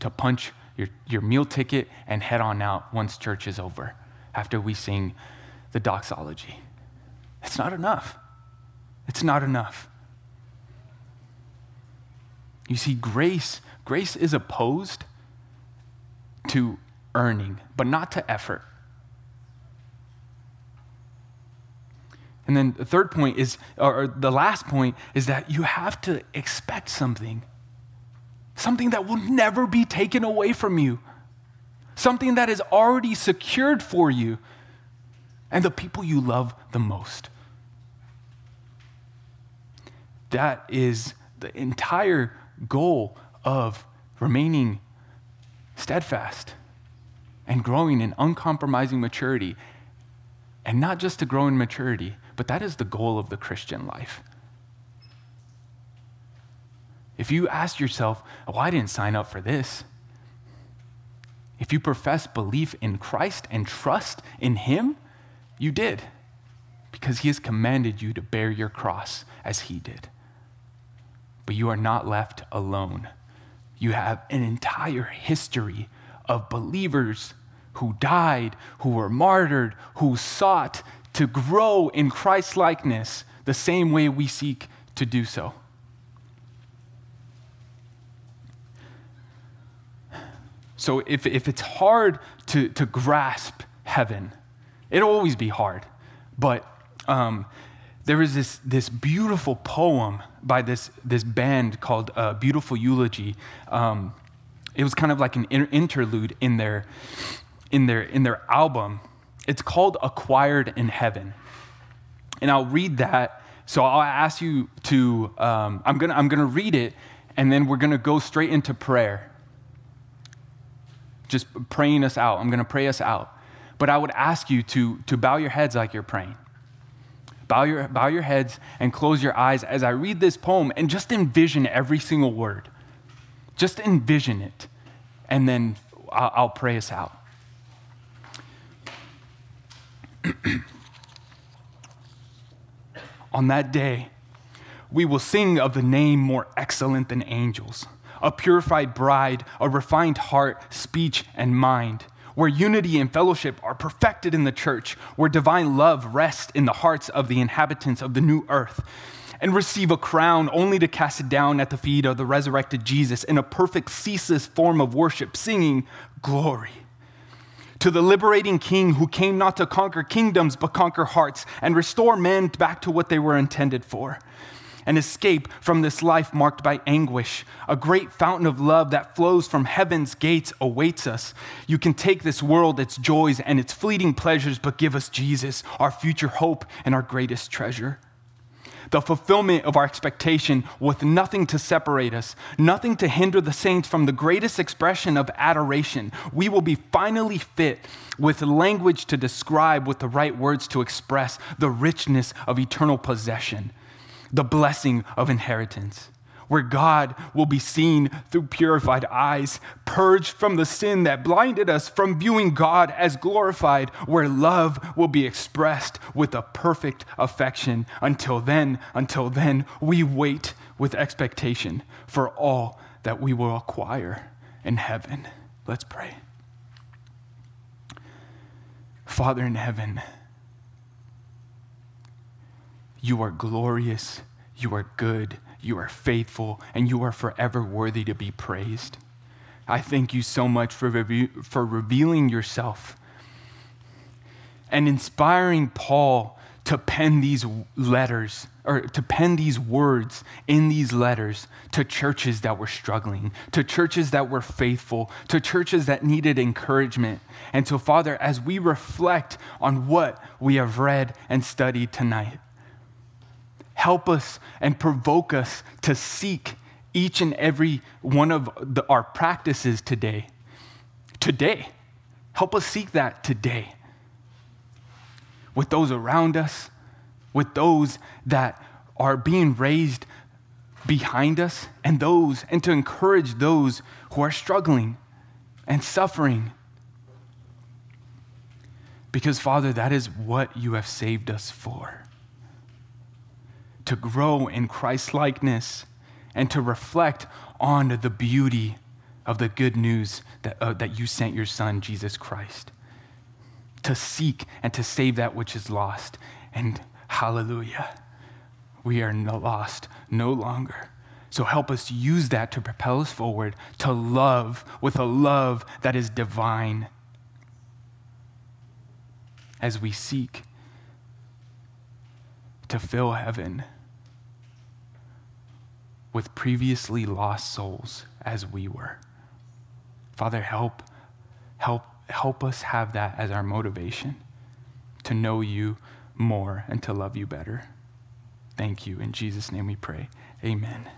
to punch your, your meal ticket and head on out once church is over after we sing the doxology. It's not enough. It's not enough. You see, grace, grace is opposed to earning, but not to effort. And then the third point is, or the last point is that you have to expect something. Something that will never be taken away from you. Something that is already secured for you and the people you love the most. That is the entire goal of remaining steadfast and growing in uncompromising maturity. And not just to grow in maturity, but that is the goal of the Christian life. If you ask yourself, oh, I didn't sign up for this. If you profess belief in Christ and trust in Him, you did, because He has commanded you to bear your cross as He did. But you are not left alone. You have an entire history of believers who died, who were martyred, who sought to grow in Christ likeness the same way we seek to do so. So, if, if it's hard to, to grasp heaven, it'll always be hard. But um, there is this, this beautiful poem by this, this band called uh, Beautiful Eulogy. Um, it was kind of like an interlude in their, in their, in their album it's called Acquired in Heaven. And I'll read that. So I'll ask you to, um, I'm going to I'm going to read it, and then we're going to go straight into prayer. Just praying us out. I'm going to pray us out. But I would ask you to, to bow your heads like you're praying. Bow your, bow your heads and close your eyes as I read this poem and just envision every single word. Just envision it. And then I'll, I'll pray us out. On that day, we will sing of the name more excellent than angels, a purified bride, a refined heart, speech, and mind where unity and fellowship are perfected in the church, where divine love rests in the hearts of the inhabitants of the new earth, and receive a crown only to cast it down at the feet of the resurrected Jesus in a perfect, ceaseless form of worship, singing, Glory. To the liberating King who came not to conquer kingdoms, but conquer hearts and restore men back to what they were intended for and escape from this life marked by anguish. A great fountain of love that flows from heaven's gates awaits us. You can take this world, its joys, and its fleeting pleasures, but give us Jesus, our future hope and our greatest treasure. The fulfillment of our expectation with nothing to separate us, nothing to hinder the saints from the greatest expression of adoration. We will be finally fit with language to describe, with the right words to express the richness of eternal possession the blessing of inheritance, where God will be seen through purified eyes, purged from the sin that blinded us from viewing God as glorified, where love will be expressed with a perfect affection. Until then, until then, we wait with expectation for all that we will acquire in heaven. Let's pray. Father in heaven, you are glorious, you are good, you are faithful, and you are forever worthy to be praised. I thank you so much for, for revealing yourself and inspiring Paul to pen these letters or to pen these words in these letters to churches that were struggling, to churches that were faithful, to churches that needed encouragement. And so, Father, as we reflect on what we have read and studied tonight, help us and provoke us to seek each and every one of the, our practices today. Today. Help us seek that today. With those around us, with those that are being raised behind us, and those, and to encourage those who are struggling and suffering. Because, Father, that is what you have saved us for to grow in Christ likeness and to reflect on the beauty of the good news that, uh, that you sent your Son, Jesus Christ, to seek and to save that which is lost. And hallelujah, we are no lost no longer. So help us use that to propel us forward, to love with a love that is divine as we seek to fill heaven with previously lost souls as we were. Father, help, help, help us have that as our motivation to know you more and to love you better. Thank you. In Jesus' name we pray. Amen.